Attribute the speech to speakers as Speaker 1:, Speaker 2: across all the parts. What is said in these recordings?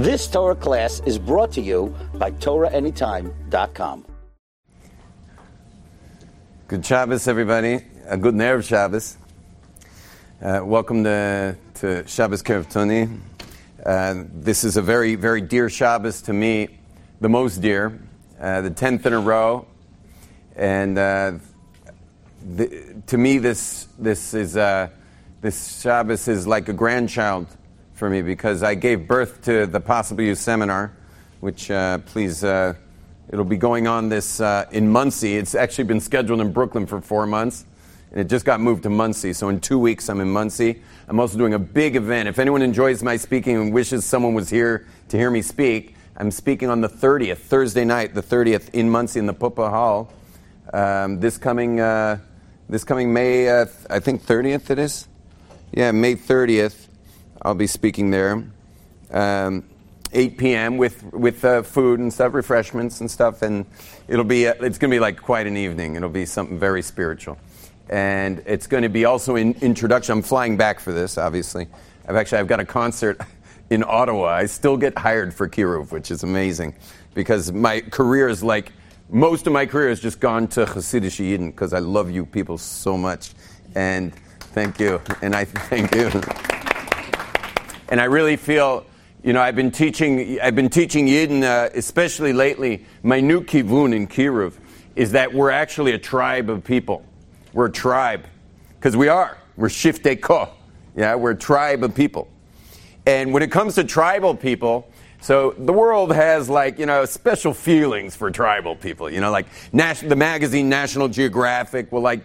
Speaker 1: This Torah class is brought to you by TorahAnytime.com.
Speaker 2: Good Shabbos, everybody. A good Erev Shabbos. Uh, welcome to, to Shabbos Kerev. Uh, this is a very, very dear Shabbos to me, the most dear, uh, the tenth in a row, and uh, the, to me, this this is uh, this Shabbos is like a grandchild for me because I gave birth to the Possible Use Seminar, which uh, please. It'll be going on this in Monsey. It's actually been scheduled in Brooklyn for four months and it just got moved to Monsey. So in two weeks, I'm in Monsey. I'm also doing a big event. If anyone enjoys my speaking and wishes someone was here to hear me speak, I'm speaking on the 30th, Thursday night, the 30th, in Monsey in the Pupa Hall. Um, this coming, uh, this coming May, uh, I think 30th it is. Yeah, May 30th, I'll be speaking there. Um, 8 p.m. with with uh, food and stuff, refreshments and stuff, and it'll be uh, it's going to be like quite an evening. It'll be something very spiritual and it's going to be also an introduction. I'm flying back for this, obviously. I've actually I've got a concert in Ottawa. I still get hired for Kiruv, which is amazing because my career is like most of my career has just gone to Hasidic Yidden because I love you people so much, and thank you, and I thank you, and I really feel. You know, I've been teaching. I've been teaching Yidden, uh, especially lately. My new kivun in Kiruv is that we're actually a tribe of people we're a tribe. Because we are. We're Shiftei Ko. Yeah, we're a tribe of people. And when it comes to tribal people, so the world has like, you know, special feelings for tribal people. You know, like Nas- the magazine National Geographic will like,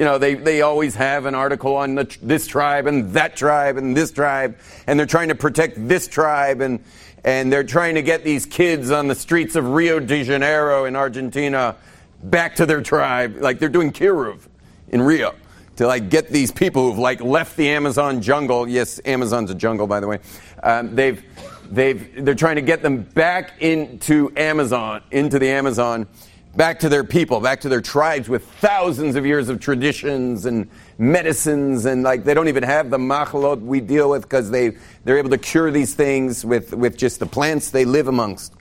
Speaker 2: you know, they, they always have an article on the, this tribe and that tribe and this tribe, and they're trying to protect this tribe, and, and they're trying to get these kids on the streets of Rio de Janeiro in Argentina back to their tribe. Like they're doing Kiruv in Rio to like get these people who've like left the Amazon jungle. Yes, Amazon's a jungle, by the way. Um, they've they've they're trying to get them back into Amazon, into the Amazon, back to their people, back to their tribes with thousands of years of traditions and medicines, and like they don't even have the machalot we deal with because they they're able to cure these things with with just the plants they live amongst.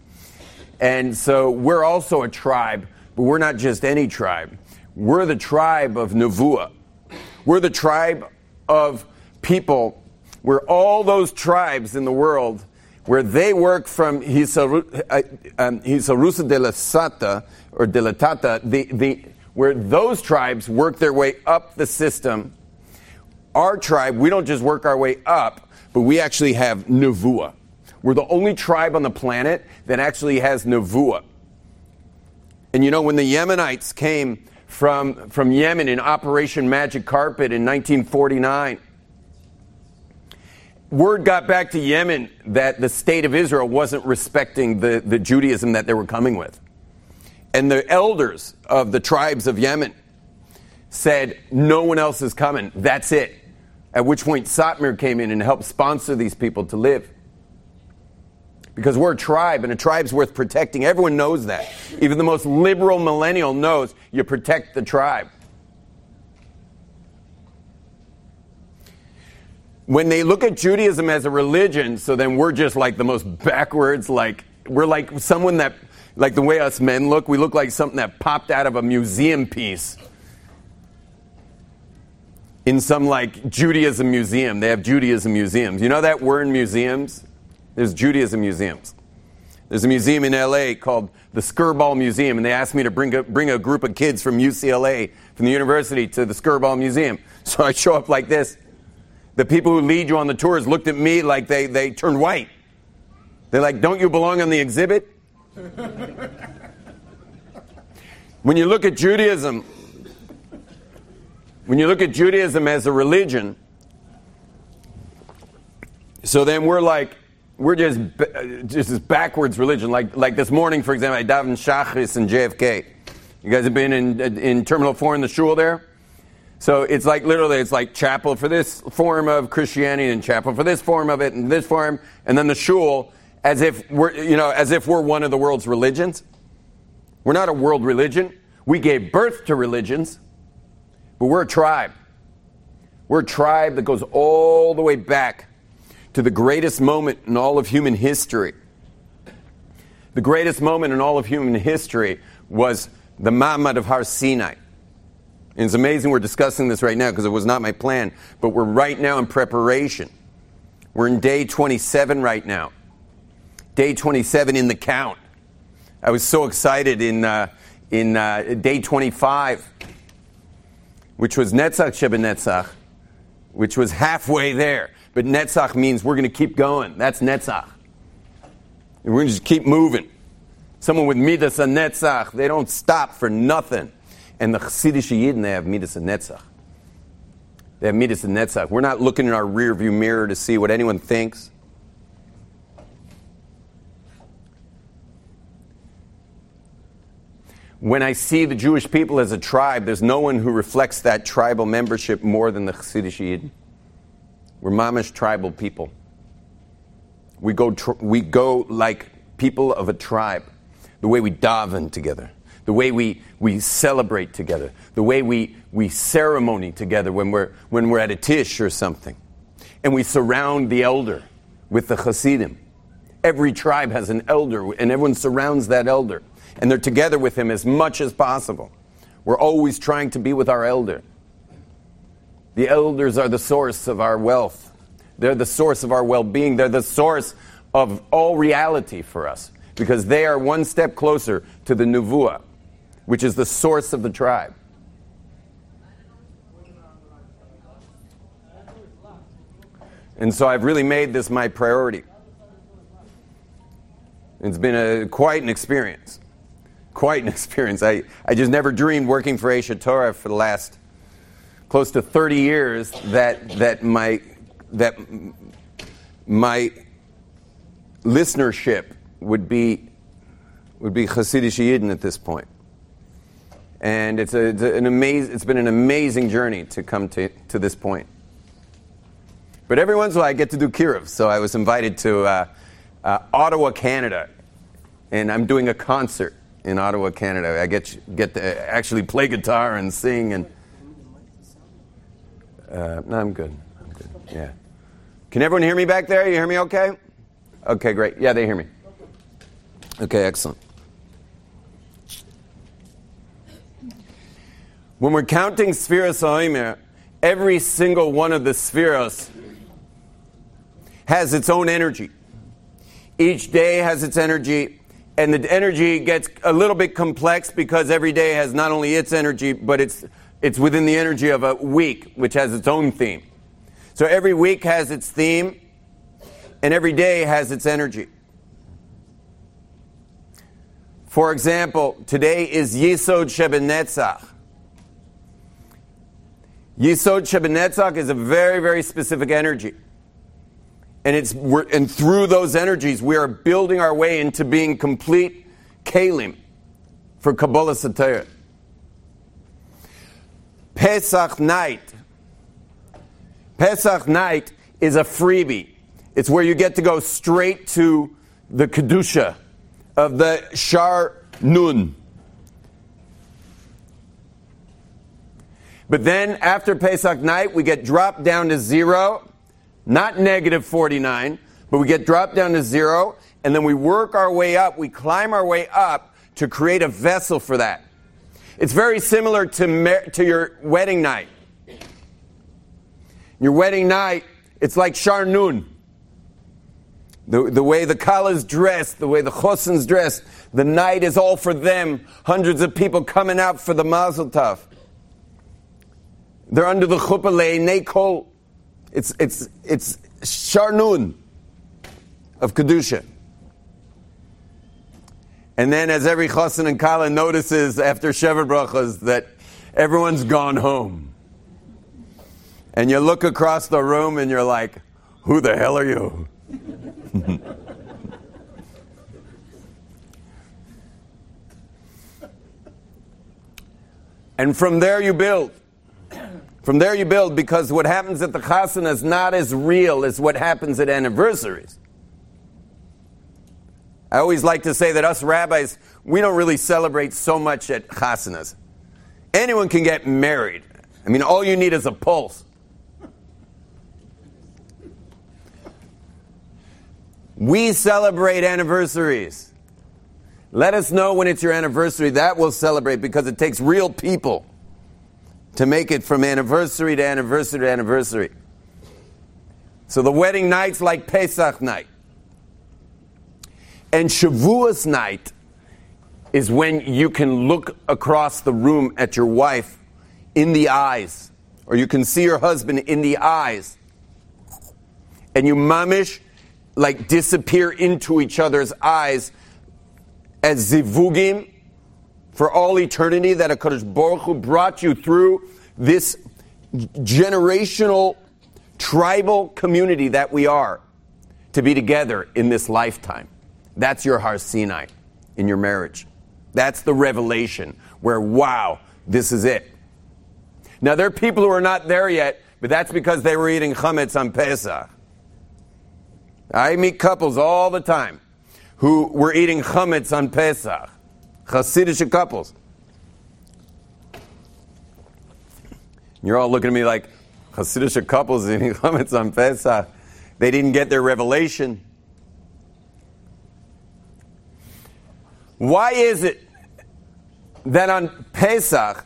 Speaker 2: And so we're also a tribe, but we're not just any tribe. We're the tribe of Nevuah. We're the tribe of people where all those tribes in the world, where they work from Hisarusa uh, um, de la Sata or de la Tata, the, the, where those tribes work their way up the system. Our tribe, we don't just work our way up, but we actually have Nevuah. We're the only tribe on the planet that actually has Nevuah. And you know, when the Yemenites came from, from Yemen in Operation Magic Carpet in 1949. Word got back to Yemen that the state of Israel wasn't respecting the, the Judaism that they were coming with. And the elders of the tribes of Yemen said, No one else is coming. That's it. At which point, Satmar came in and helped sponsor these people to live because we're a tribe and a tribe's worth protecting. Everyone knows that. Even the most liberal millennial knows you protect the tribe. When they look at Judaism as a religion, so then we're just like the most backwards, like, we're like someone that, like the way us men look, we look like something that popped out of a museum piece in some like Judaism museum. They have Judaism museums. You know that we're in museums? There's Judaism museums. There's a museum in LA called the Skirball Museum, and they asked me to bring a, bring a group of kids from UCLA, from the university, to the Skirball Museum. So I show up like this. The people who lead you on the tours looked at me like they, they turned white. They're like, Don't you belong on the exhibit? when you look at Judaism, when you look at Judaism as a religion, so then we're like, we're just just this backwards religion. Like like this morning, for example, I davened Shachris in JFK. You guys have been in in Terminal Four in the shul there. So it's like literally, it's like chapel for this form of Christianity and chapel for this form of it and this form, and then the shul as if we're you know as if we're one of the world's religions. We're not a world religion. We gave birth to religions, but we're a tribe. We're a tribe that goes all the way back to the greatest moment in all of human history. The greatest moment in all of human history was the Ma'amad of Har Sinai. And it's amazing we're discussing this right now because it was not my plan, but we're right now in preparation. We're in day 27 right now. Day 27 in the count. I was so excited in, uh, in uh, day 25, which was Netzach Sheba Netzach, which was halfway there. But Netzach means we're going to keep going. That's Netzach. And we're going to just keep moving. Someone with Midas and Netzach, they don't stop for nothing. And the Chassidish Yidden, they have Midas and Netzach. They have Midas and Netzach. We're not looking in our rearview mirror to see what anyone thinks. When I see the Jewish people as a tribe, there's no one who reflects that tribal membership more than the Chassidish Yidden. We're mamish tribal people. We go, tr- we go like people of a tribe. The way we daven together, the way we, we celebrate together, the way we, we ceremony together when we're, when we're at a tish or something. And we surround the elder with the Hasidim. Every tribe has an elder, and everyone surrounds that elder. And they're together with him as much as possible. We're always trying to be with our elder. The elders are the source of our wealth. They're the source of our well being. They're the source of all reality for us because they are one step closer to the Nevuah, which is the source of the tribe. And so I've really made this my priority. It's been a, quite an experience. Quite an experience. I, I just never dreamed working for Aish Torah for the last close to 30 years that, that, my, that my listenership would be, would be Hasidic Yidden at this point. And it's, a, it's, an amaz- it's been an amazing journey to come to, to this point. But every once in a while I get to do Kiruv, so I was invited to uh, uh, Ottawa, Canada, and I'm doing a concert in Ottawa, Canada. I get, get to actually play guitar and sing and uh, no, I'm good. I'm good. Yeah. Can everyone hear me back there? You hear me okay? Okay, great. Yeah, they hear me. Okay, excellent. When we're counting spheres Oimer, every single one of the spheres has its own energy. Each day has its energy, and the energy gets a little bit complex because every day has not only its energy, but it's it's within the energy of a week, which has its own theme. So every week has its theme, and every day has its energy. For example, today is Yisod Shebenetzach. Yisod Shebenetzach is a very, very specific energy. And, it's, and through those energies, we are building our way into being complete kalim for Kabbalas HaTorah. Pesach night. Pesach night is a freebie. It's where you get to go straight to the Kedusha of the Shar Nun. But then after Pesach night, we get dropped down to zero, not negative 49, but we get dropped down to zero, and then we work our way up, we climb our way up to create a vessel for that. It's very similar to, mar- to your wedding night. Your wedding night, it's like Sharnun. The, the way the Kala's dressed, the way the Chosin's dressed, the night is all for them. Hundreds of people coming out for the Mazel Tov. They're under the chuppah nekol. It's, it's, it's Sharnun of Kedusha. And then, as every chassan and kala notices after Sheva Brachas that everyone's gone home. And you look across the room and you're like, who the hell are you? and from there you build. From there you build because what happens at the chasana is not as real as what happens at anniversaries. I always like to say that us rabbis, we don't really celebrate so much at chasanas. Anyone can get married. I mean, all you need is a pulse. We celebrate anniversaries. Let us know when it's your anniversary. That we'll celebrate because it takes real people to make it from anniversary to anniversary to anniversary. So the wedding night's like Pesach night. And Shavuos night is when you can look across the room at your wife in the eyes, or you can see your husband in the eyes, and you mamish like disappear into each other's eyes as zivugim for all eternity that HaKadosh Baruch Hu brought you through this generational tribal community that we are to be together in this lifetime. That's your Har Sinai in your marriage. That's the revelation where, wow, this is it. Now, there are people who are not there yet, but that's because they were eating chametz on Pesach. I meet couples all the time who were eating chametz on Pesach, Hasidic couples. You're all looking at me like, Hasidic couples eating chametz on Pesach. They didn't get their revelation. Why is it that on Pesach,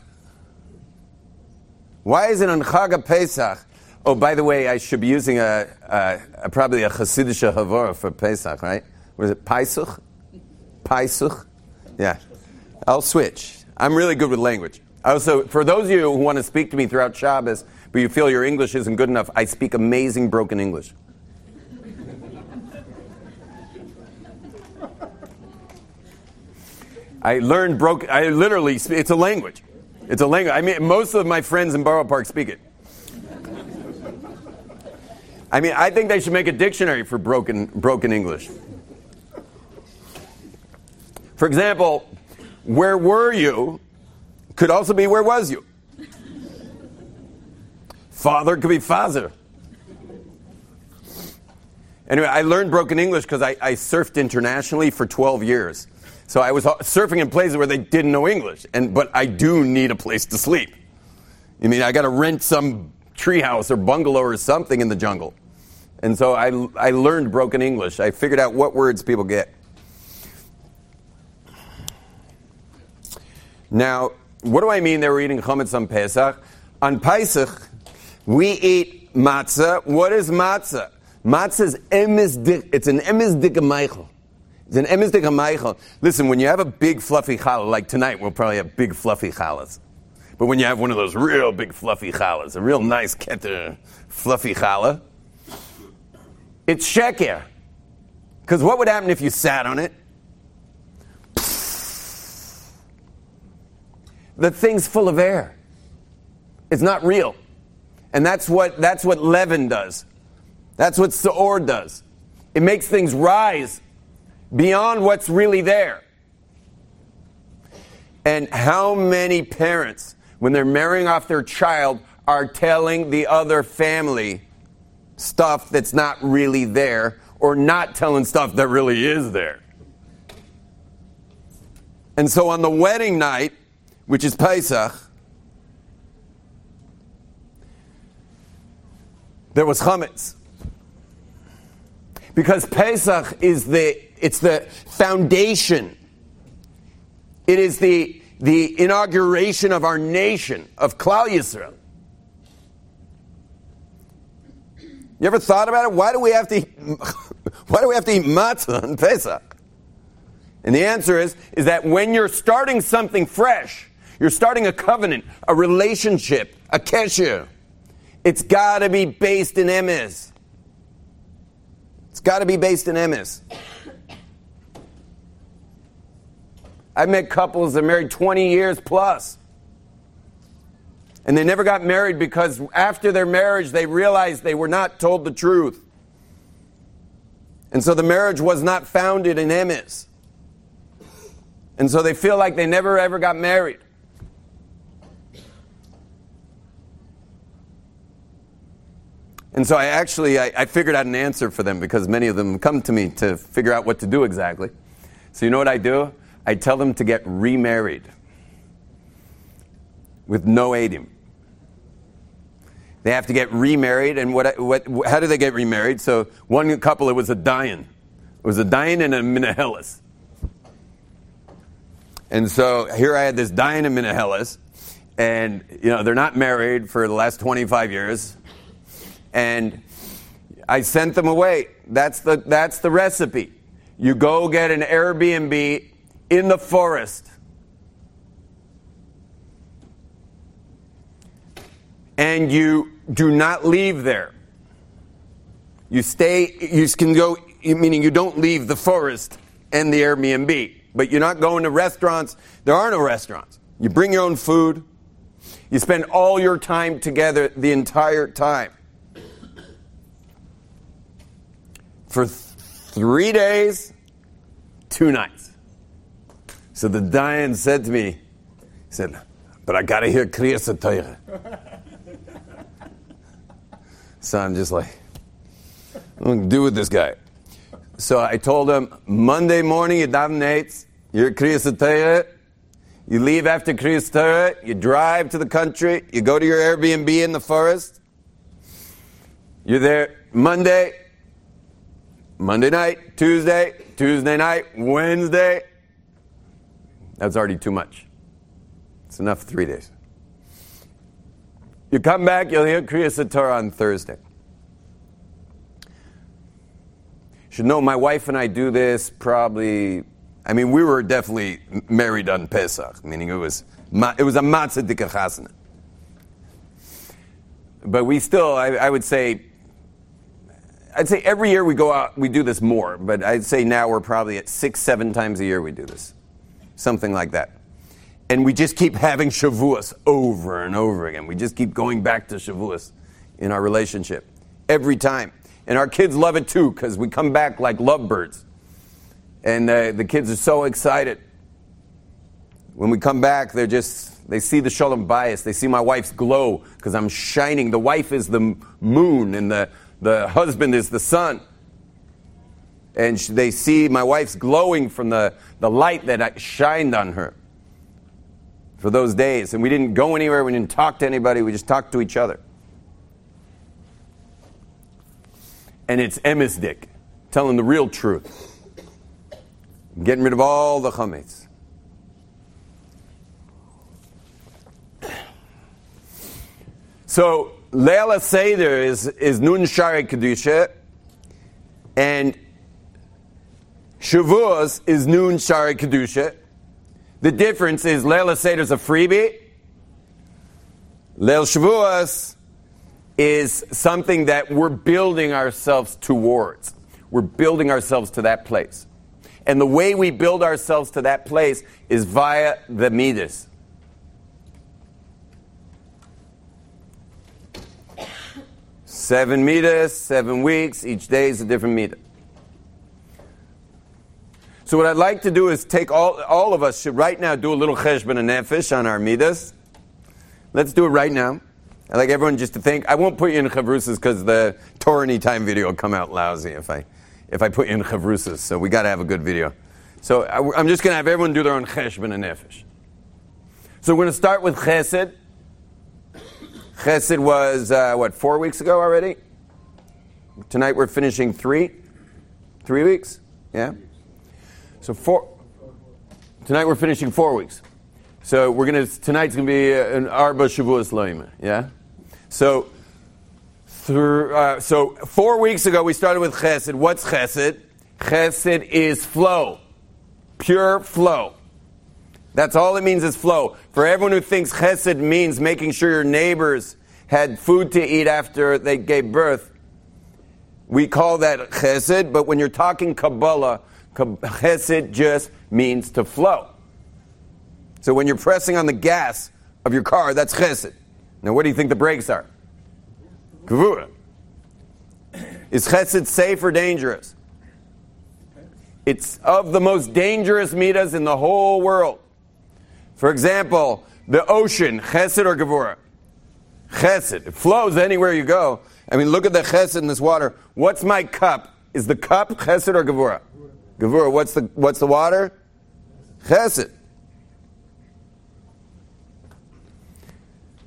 Speaker 2: why is it on Chag Pesach? Oh, by the way, I should be using a, a, a probably a Hasidic Havor for Pesach, right? Was it Pesach? Pesach? Yeah. I'll switch. I'm really good with language. Also, for those of you who want to speak to me throughout Shabbos, but you feel your English isn't good enough, I speak amazing broken English. I learned broken, I literally, it's a language. It's a language. I mean, most of my friends in Borough Park speak it. I mean, I think they should make a dictionary for broken, broken English. For example, where were you could also be where was you? Father could be father. Anyway, I learned broken English because I, I surfed internationally for 12 years. So I was uh, surfing in places where they didn't know English, and but I do need a place to sleep. I mean, I got to rent some treehouse or bungalow or something in the jungle, and so I I learned broken English. I figured out what words people get. Now, what do I mean? They were eating chametz on Pesach. On Pesach, we eat matzah. What is matzah? Matzah is emes It's an emes Michael. It's an emes Michael. Listen, when you have a big fluffy challah, like tonight, we'll probably have big fluffy challahs. But when you have one of those real big fluffy challahs, a real nice keter fluffy challah, it's sheker. Because what would happen if you sat on it? The thing's full of air. It's not real. And that's what, that's what leaven does. That's what Saor does. It makes things rise beyond what's really there. And how many parents, when they're marrying off their child, are telling the other family stuff that's not really there or not telling stuff that really is there? And so on the wedding night, which is Pesach, there was chametz. Because Pesach is the it's the foundation. It is the the inauguration of our nation of Klal Yisrael. You ever thought about it? Why do we have to eat, why do we have to eat matzah on Pesach? And the answer is is that when you're starting something fresh, you're starting a covenant, a relationship, a kesher. It's got to be based in emes. It's got to be based in emes. I've met couples that married 20 years plus. And they never got married because after their marriage, they realized they were not told the truth. And so the marriage was not founded in emes. And so they feel like they never ever got married. And so I actually I, I, figured out an answer for them because many of them come to me to figure out what to do exactly. So you know what I do? I tell them to get remarried with no edim. They have to get remarried, and what, what, how do they get remarried? So one couple, it was a dayan. It was a Dayan and a Minahelis. And so here I had this Dayan and Minahelis, and you know they're not married for the last 25 years, and I sent them away. That's the that's the recipe. You go get an Airbnb in the forest. And you do not leave there. You stay, you can go, meaning you don't leave the forest and the Airbnb, but you're not going to restaurants. There are no restaurants. You bring your own food. You spend all your time together the entire time. For th- three days, two nights. So the Dayan said to me, he said, but I got to hear Kriyas So I'm just like, I'm going to do with this guy. So I told him, Monday morning you daven nates, you're you leave after Kriyas you drive to the country, you go to your Airbnb in the forest, you're there Monday, Monday night, Tuesday, Tuesday night, Wednesday. That's already too much. It's enough three days. You come back, you'll hear Kriyas Torah on Thursday. You should know my wife and I do this probably. I mean, we were definitely married on Pesach, meaning it was it was a matzah dikachasana. But we still, I, I would say, I'd say every year we go out, we do this more, but I'd say now we're probably at six, seven times a year we do this. Something like that. And we just keep having Shavuos over and over again. We just keep going back to Shavuos in our relationship every time. And our kids love it too because we come back like lovebirds. And uh, the kids are so excited. When we come back, they're just, they see the shalom bayis. They see my wife's glow because I'm shining. The wife is the moon and the, the husband is the sun. And they see my wife's glowing from the, the light that shined on her for those days. And we didn't go anywhere, we didn't talk to anybody, we just talked to each other. And it's emisdik, telling the real truth, getting rid of all the chametz. So Leila Seder is, is Nun Shari Kedusha, and Shavuos is Nun Shari Kedusha. The difference is Leila Seder is a freebie. Leil Shavuos is something that we're building ourselves towards. We're building ourselves to that place. And the way we build ourselves to that place is via the Midas. Seven meters, seven weeks, each day is a different meter. So what I'd like to do is take all, all of us should right now do a little cheshbon and nefesh on our midas. Let's do it right now. I'd like everyone just to think. I won't put you in chavrusas because the Torah anytime video will come out lousy if I, if I put you in chavrusas. So we got to have a good video. So I, am just going to have everyone do their own cheshbon and nefesh. So we're going to start with chesed. Chesed was, uh, what, four weeks ago already? Tonight we're finishing three? Three weeks? Yeah? So four, tonight we're finishing four weeks. So we're to, tonight's to be an Arba Shavuos Laima, yeah? So, through, uh, so four weeks ago we started with Chesed. What's Chesed? Chesed is flow. Pure flow. That's all it means is flow. For everyone who thinks chesed means making sure your neighbors had food to eat after they gave birth, we call that chesed, but when you're talking Kabbalah, chesed just means to flow. So when you're pressing on the gas of your car, that's chesed. Now, what do you think the brakes are? Gevura. Is chesed safe or dangerous? It's of the most dangerous midas in the whole world. For example, the ocean, chesed or gevura? Chesed. It flows anywhere you go. I mean, look at the chesed in this water. What's my cup? Is the cup chesed or gevura? Gevura. What's the, what's the water? Chesed.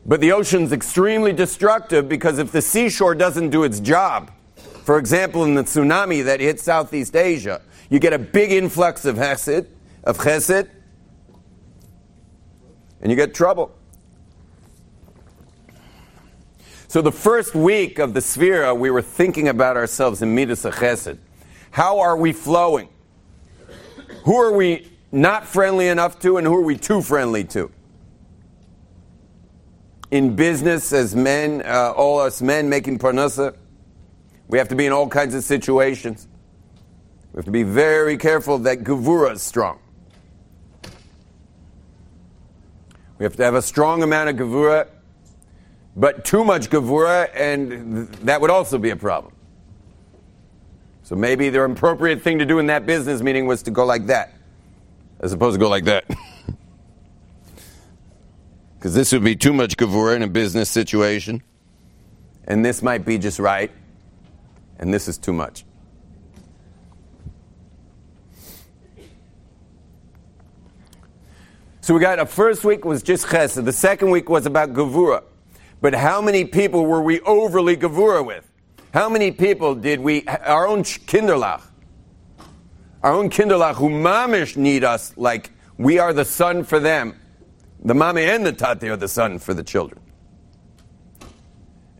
Speaker 2: But the ocean's extremely destructive because if the seashore doesn't do its job, For example, in the tsunami that hit Southeast Asia, you get a big influx of chesed, of chesed, and you get trouble. So the first week of the Sphira, we were thinking about ourselves in Midas Chesed. How are we flowing? Who are we not friendly enough to, and who are we too friendly to? In business, as men, uh, all us men making parnasa, we have to be in all kinds of situations. We have to be very careful that gevura is strong. We have to have a strong amount of gevura but too much gavura, and that would also be a problem. So maybe the appropriate thing to do in that business meeting was to go like that, as opposed to go like that. Because this would be too much gavura in a business situation, and this might be just right, and this is too much. So we got a first week was just chesed. The second week was about gavura. But how many people were we overly gavura with? How many people did we, our own kinderlach, our own kinderlach who mamish need us like we are the sun for them. The mommy and the tate are the sun for the children.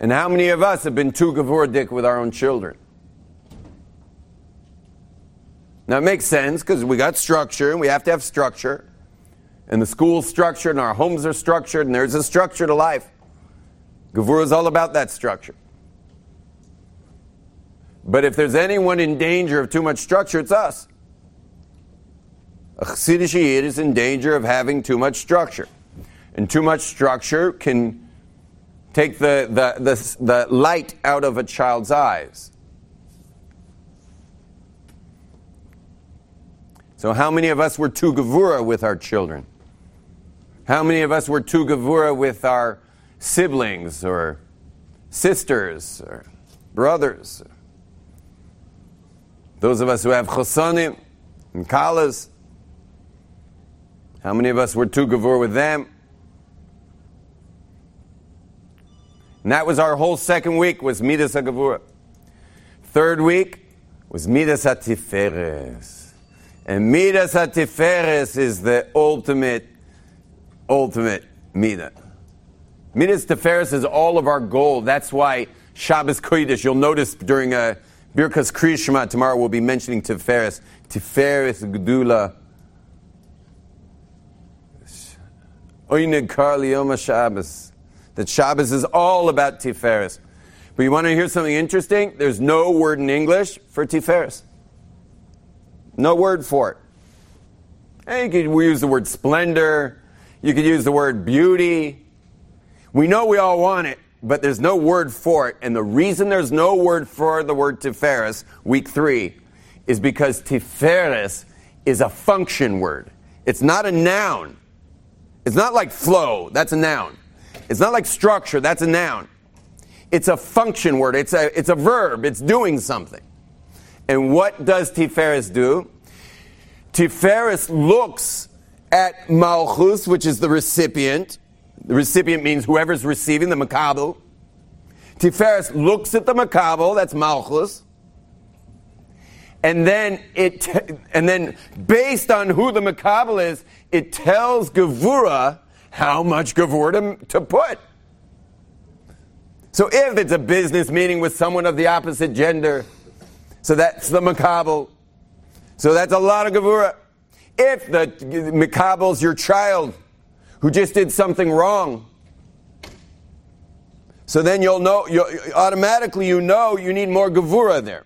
Speaker 2: And how many of us have been too gavurdik with our own children? Now it makes sense because we got structure and we have to have structure. And the school's structured and our homes are structured and there's a structure to life. Gevura is all about that structure. But if there's anyone in danger of too much structure, it's us. A Yid is in danger of having too much structure. And too much structure can take the, the, the, the light out of a child's eyes. So, how many of us were too gevura with our children? How many of us were too gevura with our siblings or sisters or brothers. Those of us who have chosanim and kalas, how many of us were too gavur with them? And that was our whole second week was Midas HaGavura. Third week was Midas HaTiferes. And Midas HaTiferes is the ultimate, ultimate Midah. Midas Tiferes is all of our goal. That's why Shabbos Kodesh, you'll notice during a uh, Birkas Kriyishma tomorrow we'll be mentioning Tiferes. Tiferes Gdula. Yoma Shabbos. That Shabbos is all about Tiferes. But you want to hear something interesting? There's no word in English for Tiferes. No word for it. And you could use the word splendor. You could use the word beauty. We know we all want it, but there's no word for it. And the reason there's no word for the word Tiferes, week three, is because Tiferes is a function word. It's not a noun. It's not like flow, that's a noun. It's not like structure, that's a noun. It's a function word, it's a, it's a verb, it's doing something. And what does Tiferes do? Tiferes looks at Malchus, which is the recipient, the recipient means whoever's receiving the makabel. Tiferes looks at the makabel, that's Malchus, and then it, and then based on who the makabel is, it tells Gevura how much Gevura to, to put. So if it's a business meeting with someone of the opposite gender, so that's the makabel. So that's a lot of Gevura. If the makabel's your child, who just did something wrong. So then you'll know, you'll, automatically you know you need more gavura there.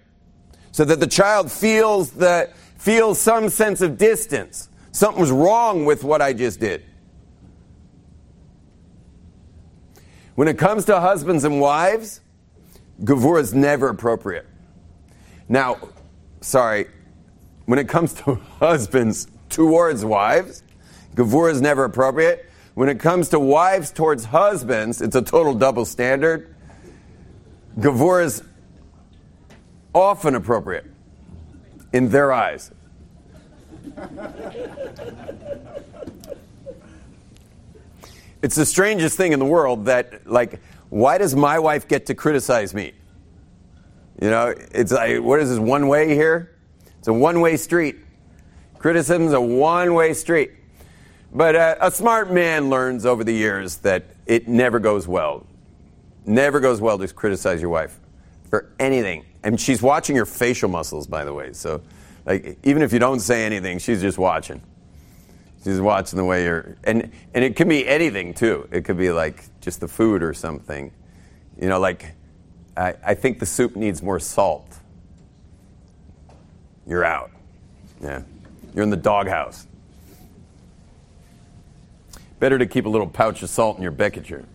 Speaker 2: So that the child feels that, feels some sense of distance. Something's wrong with what I just did. When it comes to husbands and wives, gavura is never appropriate. Now, sorry, when it comes to husbands towards wives, Gavur is never appropriate. When it comes to wives towards husbands, it's a total double standard. Gavur is often appropriate in their eyes. it's the strangest thing in the world that, like, why does my wife get to criticize me? You know, it's like, what is this, one way here? It's a one way street. Criticism's a one way street. But uh, a smart man learns over the years that it never goes well. Never goes well to criticize your wife for anything. And she's watching your facial muscles, by the way. So, like, even if you don't say anything, she's just watching. She's watching the way you're, and and it can be anything too. It could be like just the food or something. You know, like I, I think the soup needs more salt. You're out. Yeah, you're in the doghouse. Better to keep a little pouch of salt in your beckature.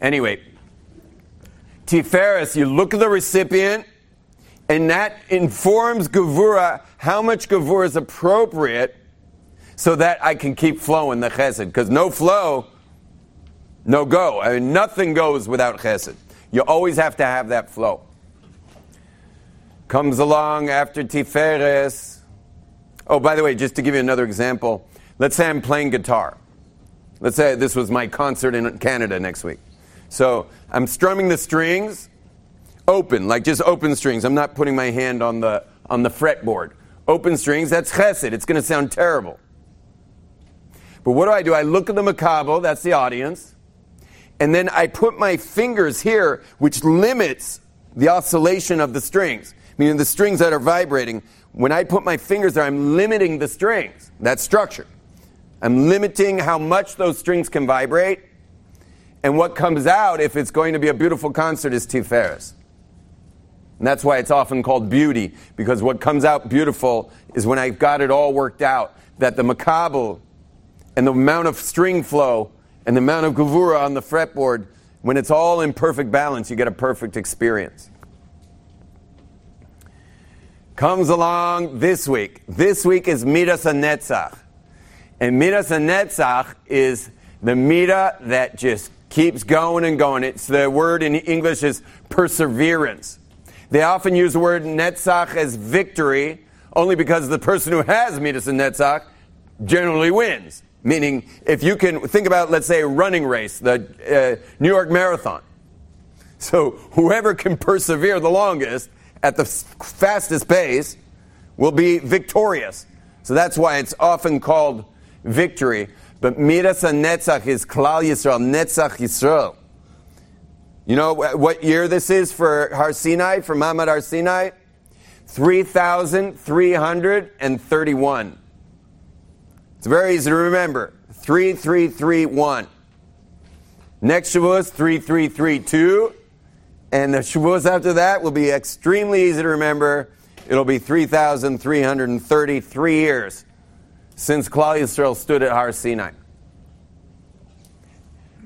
Speaker 2: Anyway, Tiferes, you look at the recipient, and that informs Gevura how much Gevura is appropriate so that I can keep flowing the chesed. Because no flow, no go. I mean, nothing goes without chesed. You always have to have that flow. Comes along after Tiferes. Oh, by the way, just to give you another example, let's say I'm playing guitar. Let's say this was my concert in Canada next week. So I'm strumming the strings open, like just open strings. I'm not putting my hand on the, on the fretboard. Open strings, that's chesed. It's going to sound terrible. But what do I do? I look at the makabel, that's the audience, and then I put my fingers here, which limits the oscillation of the strings, meaning the strings that are vibrating. When I put my fingers there, I'm limiting the strings, that structure. I'm limiting how much those strings can vibrate and what comes out, if it's going to be a beautiful concert, is Tiferes. And that's why it's often called beauty, because what comes out beautiful is when I've got it all worked out, that the makabel and the amount of string flow and the amount of gavura on the fretboard, when it's all in perfect balance, you get a perfect experience. Comes along this week. This week is Midas Netzach. And Midas Netzach is the Midah that just keeps going and going. It's the word in English is perseverance. They often use the word netzach as victory, only because the person who has midas netzach generally wins. Meaning, if you can think about, let's say, a running race, the uh, New York Marathon. So, whoever can persevere the longest at the fastest pace will be victorious. So, that's why it's often called victory. But Midas Netzach is Klal Yisrael, Netzach Yisrael. You know what year this is for Har Sinai, for Ma'amad Har Sinai? 3,331. It's very easy to remember. 3331. Next Shavuos, 3332. And the Shavuos after that will be extremely easy to remember. It'll be 3,333 years since Klal Yisrael stood at Har Sinai.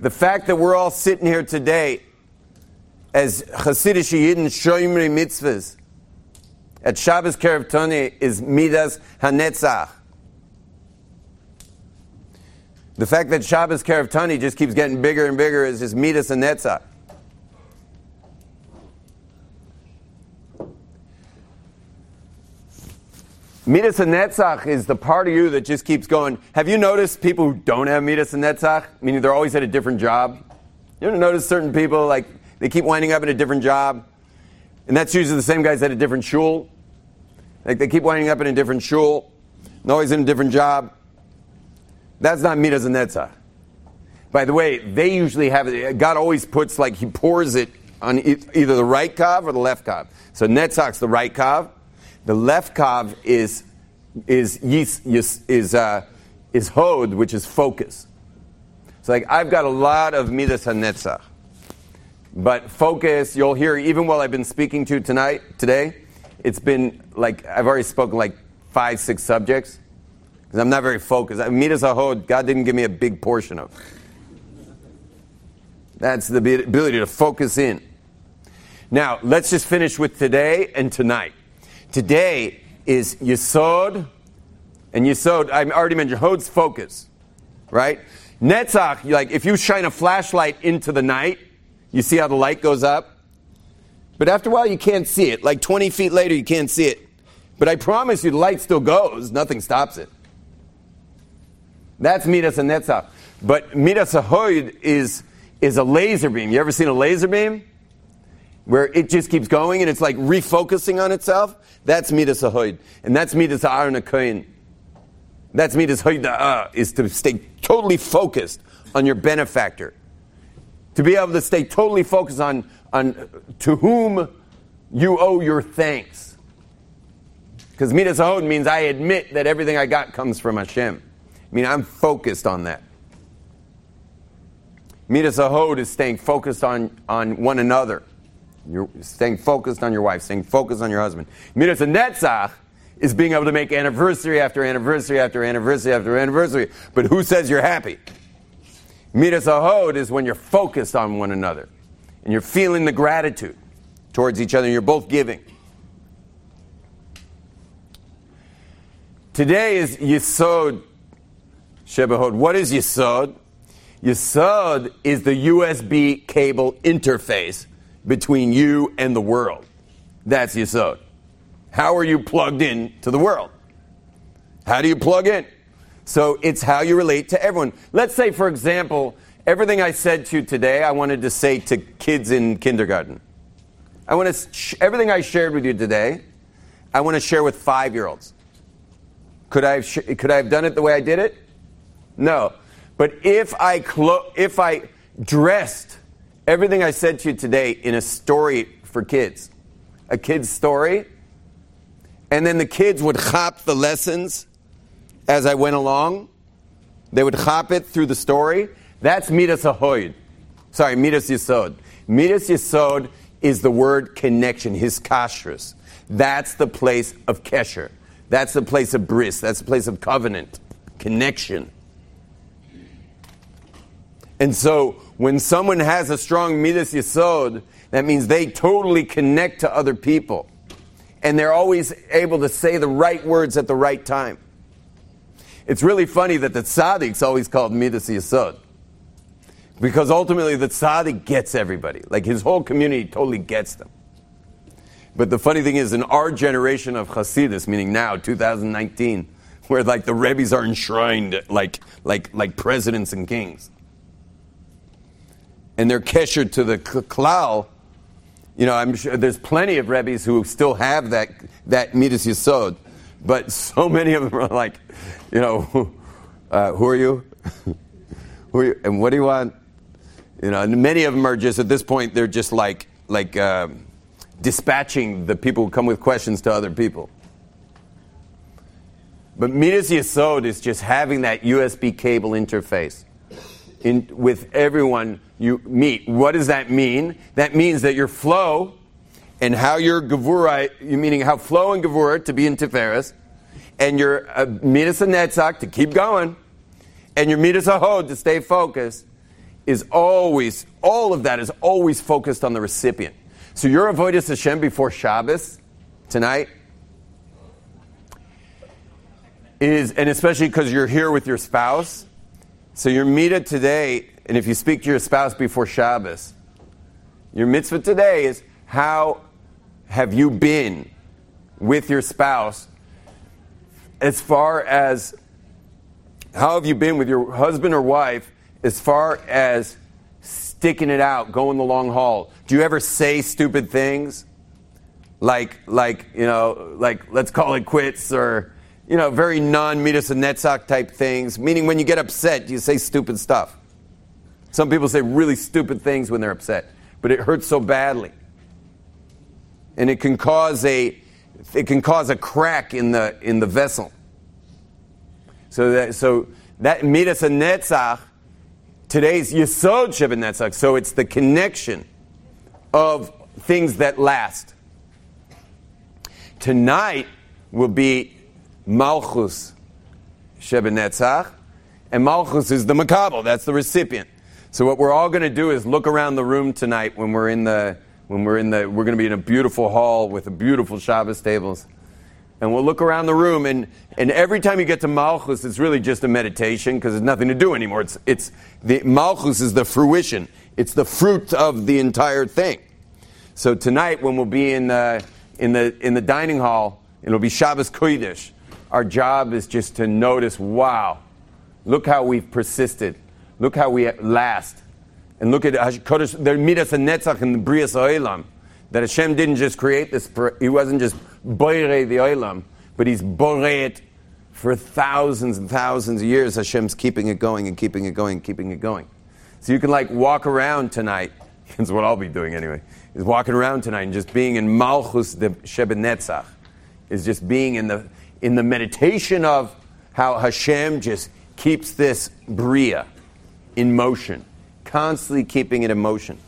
Speaker 2: The fact that we're all sitting here today as Hasidic Yidden Shoymri mitzvahs at Shabbos Kerev is Midas Hanetzach. The fact that Shabbos Kerev just keeps getting bigger and bigger is just Midas Hanetzach. Midas and Netzach is the part of you that just keeps going. Have you noticed people who don't have Midas and Netzach? Meaning they're always at a different job. You ever notice certain people, like, they keep winding up in a different job? And that's usually the same guys at a different shul. Like, they keep winding up in a different shul, and always in a different job. That's not Midas and Netzach. By the way, they usually have it, God always puts, like, He pours it on either the right kav or the left kav. So Netzach's the right kav. The left kav is is yis, yis, is uh, is hod, which is focus. So like I've got a lot of midas hanetzach, but focus. You'll hear even while I've been speaking to tonight today. It's been like I've already spoken like five six subjects because I'm not very focused. Midas hod, God didn't give me a big portion of. That's the ability to focus in. Now let's just finish with today and tonight. Today is Yisod, and Yisod, I already mentioned, Hod's focus, right? Netzach, like if you shine a flashlight into the night, you see how the light goes up? But after a while, you can't see it. Like 20 feet later, you can't see it. But I promise you, the light still goes, nothing stops it. That's Midas and Netzach. But Midas Ahoid is, is a laser beam. You ever seen a laser beam? Where it just keeps going and it's like refocusing on itself? That's Midas Ahoid. And that's Midas Aaron Akoin. That's Midas Hoida'ah, is to stay totally focused on your benefactor. To be able to stay totally focused on, on to whom you owe your thanks. Because Midas Ahod means I admit that everything I got comes from Hashem. I mean, I'm focused on that. Midas Ahod is staying focused on, on one another. You're staying focused on your wife, staying focused on your husband. Midas Netzach is being able to make anniversary after anniversary after anniversary after anniversary. But who says you're happy? Midas Ahod is when you're focused on one another and you're feeling the gratitude towards each other and you're both giving. Today is Yisod Shebahod. What is Yisod? Yisod is the USB cable interface between you and the world. That's Yisod. How are you plugged in to the world? How do you plug in? So it's how you relate to everyone. Let's say, for example, everything I said to you today, I wanted to say to kids in kindergarten. I want to sh- everything I shared with you today, I want to share with five year olds. Could I sh- could I have done it the way I did it? No. But if I clo- if I dressed everything I said to you today in a story for kids, a kid's story, and then the kids would hop the lessons as I went along. They would hop it through the story. That's Midas Ahoid. Sorry, Midas Yisod. Midas Yisod is the word connection, hiskashrus. That's the place of kesher. That's the place of bris. That's the place of covenant, connection. And so when someone has a strong Midas Yisod, that means they totally connect to other people. And they're always able to say the right words at the right time. It's really funny that the tzaddik's always called Midas Yisod. Because ultimately the tzaddik gets everybody. Like his whole community totally gets them. But the funny thing is, in our generation of Hasidus, meaning now, 2019, where like the Rebbe's are enshrined like, like, like presidents and kings, and they're kesher to the klal, you know, I'm sure there's plenty of Rebbe's who still have that, that Midas Yisod, but so many of them are like, you know, uh, who are you? who are you? And what do you want? You know, and many of them are just at this point they're just like like uh, dispatching the people who come with questions to other people. But Midas Yisod is just having that USB cable interface in, with everyone you meet. What does that mean? That means that your flow and how your gevura, meaning how flow and gevura to be in Tiferes, and your uh, Midas and Netzach to keep going, and your Midas Ahod to stay focused, is always, all of that is always focused on the recipient. So your avoidas Hashem before Shabbos tonight is, and especially because you're here with your spouse, so your mitzvah today, and if you speak to your spouse before Shabbos, your mitzvah today is how have you been with your spouse as far as how have you been with your husband or wife as far as sticking it out, going the long haul? Do you ever say stupid things? Like, like, you know, like, let's call it quits or, you know, very non and netzach type things. Meaning when you get upset, you say stupid stuff. Some people say really stupid things when they're upset, but it hurts so badly. And it can cause a, it can cause a crack in the, in the vessel. So that, so that midas and netzach Today's Yisod Sheba Netzach, so it's the connection of things that last. Tonight will be Malchus Sheba Netzach, and Malchus is the Makabel, that's the recipient. So what we're all going to do is look around the room tonight when we're in the when we're in the we're going to be in a beautiful hall with a beautiful Shabbos tables. And we'll look around the room and, and every time you get to malchus it's really just a meditation because there's nothing to do anymore. It's, it's the malchus is the fruition. It's the fruit of the entire thing. So tonight when we'll be in the, in the, in the dining hall it'll be shabbos kodesh our job is just to notice wow Look how we've persisted. Look how we last. And look at Kodesh, there midas and netzach in the Brias Oilam. That Hashem didn't just create this, he wasn't just boire the Oilam, but he's bore it for thousands and thousands of years. Hashem's keeping it going and keeping it going and keeping it going. So you can like walk around tonight. That's what I'll be doing anyway. Is walking around tonight and just being in Malchus de Shebenetzach. Is just being in the in the meditation of how Hashem just keeps this bria in motion, constantly keeping it in motion,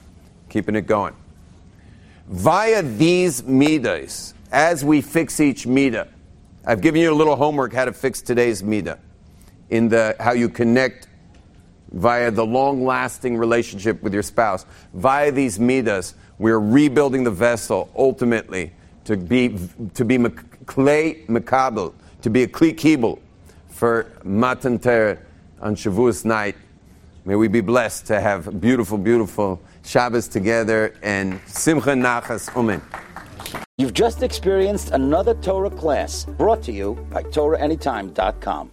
Speaker 2: keeping it going. Via these midas, as we fix each midah, I've given you a little homework how to fix today's midah in the how you connect via the long-lasting relationship with your spouse. Via these midas, we're rebuilding the vessel ultimately to be to be kli makabel, to be a kli kibel for Matan Torah on Shavuos night. May we be blessed to have beautiful, beautiful Shabbos together and Simcha Nachas. Amen.
Speaker 1: You've just experienced another Torah class brought to you by TorahAnytime.com.